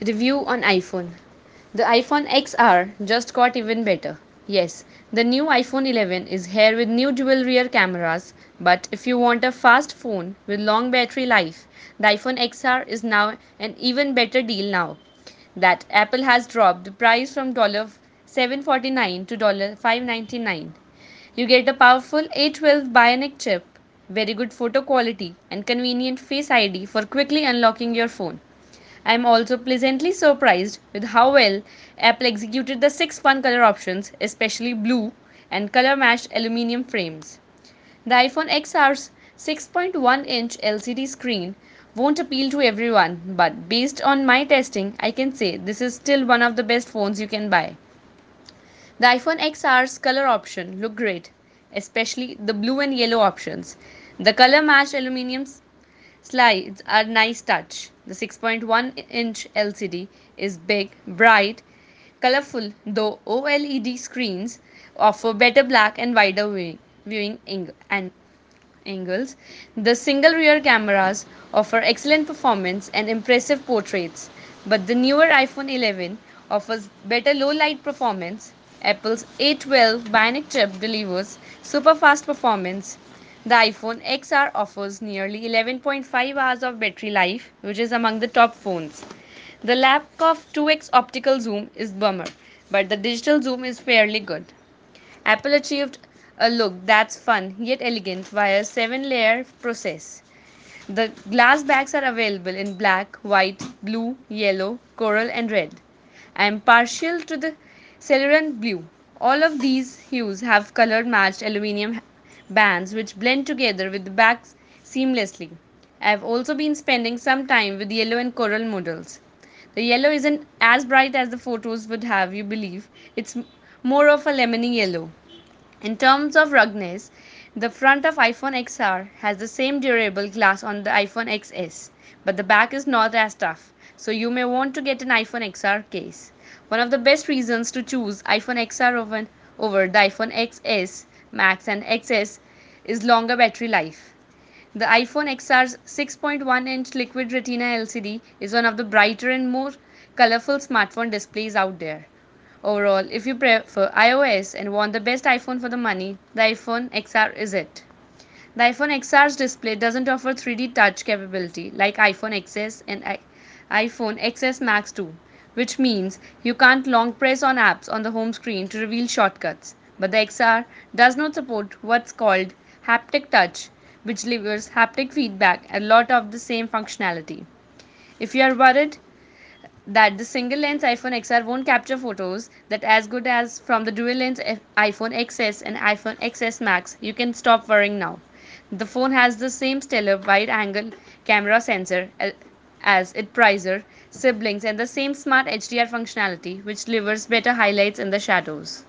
Review on iPhone. The iPhone XR just got even better. Yes, the new iPhone 11 is here with new dual rear cameras, but if you want a fast phone with long battery life, the iPhone XR is now an even better deal now that Apple has dropped the price from $749 to $599. You get a powerful A12 Bionic chip, very good photo quality, and convenient Face ID for quickly unlocking your phone. I am also pleasantly surprised with how well Apple executed the six fun color options, especially blue and color matched aluminum frames. The iPhone XR's 6.1 inch LCD screen won't appeal to everyone, but based on my testing, I can say this is still one of the best phones you can buy. The iPhone XR's color option look great, especially the blue and yellow options. The color matched aluminum slides are nice touch. The 6.1 inch LCD is big, bright, colorful, though OLED screens offer better black and wider viewing viewing and angles. The single rear cameras offer excellent performance and impressive portraits, but the newer iPhone 11 offers better low light performance. Apple's A12 Bionic chip delivers super fast performance the iPhone XR offers nearly 11.5 hours of battery life, which is among the top phones. The lack of 2x optical zoom is bummer, but the digital zoom is fairly good. Apple achieved a look that's fun yet elegant via a 7-layer process. The glass bags are available in black, white, blue, yellow, coral and red. I am partial to the Cerulean blue. All of these hues have color matched aluminum bands which blend together with the backs seamlessly. I have also been spending some time with yellow and coral models. The yellow isn't as bright as the photos would have you believe, it's more of a lemony yellow. In terms of ruggedness, the front of iPhone XR has the same durable glass on the iPhone XS, but the back is not as tough, so you may want to get an iPhone XR case. One of the best reasons to choose iPhone XR over, over the iPhone XS Max and XS is longer battery life. The iPhone XR's 6.1 inch Liquid Retina LCD is one of the brighter and more colorful smartphone displays out there. Overall, if you prefer iOS and want the best iPhone for the money, the iPhone XR is it. The iPhone XR's display doesn't offer 3D touch capability like iPhone XS and iPhone XS Max 2, which means you can't long press on apps on the home screen to reveal shortcuts but the XR does not support what's called haptic touch, which delivers haptic feedback and a lot of the same functionality. If you are worried that the single lens iPhone XR won't capture photos that as good as from the dual lens iPhone XS and iPhone XS Max, you can stop worrying now. The phone has the same stellar wide angle camera sensor uh, as its prior siblings and the same smart HDR functionality which delivers better highlights in the shadows.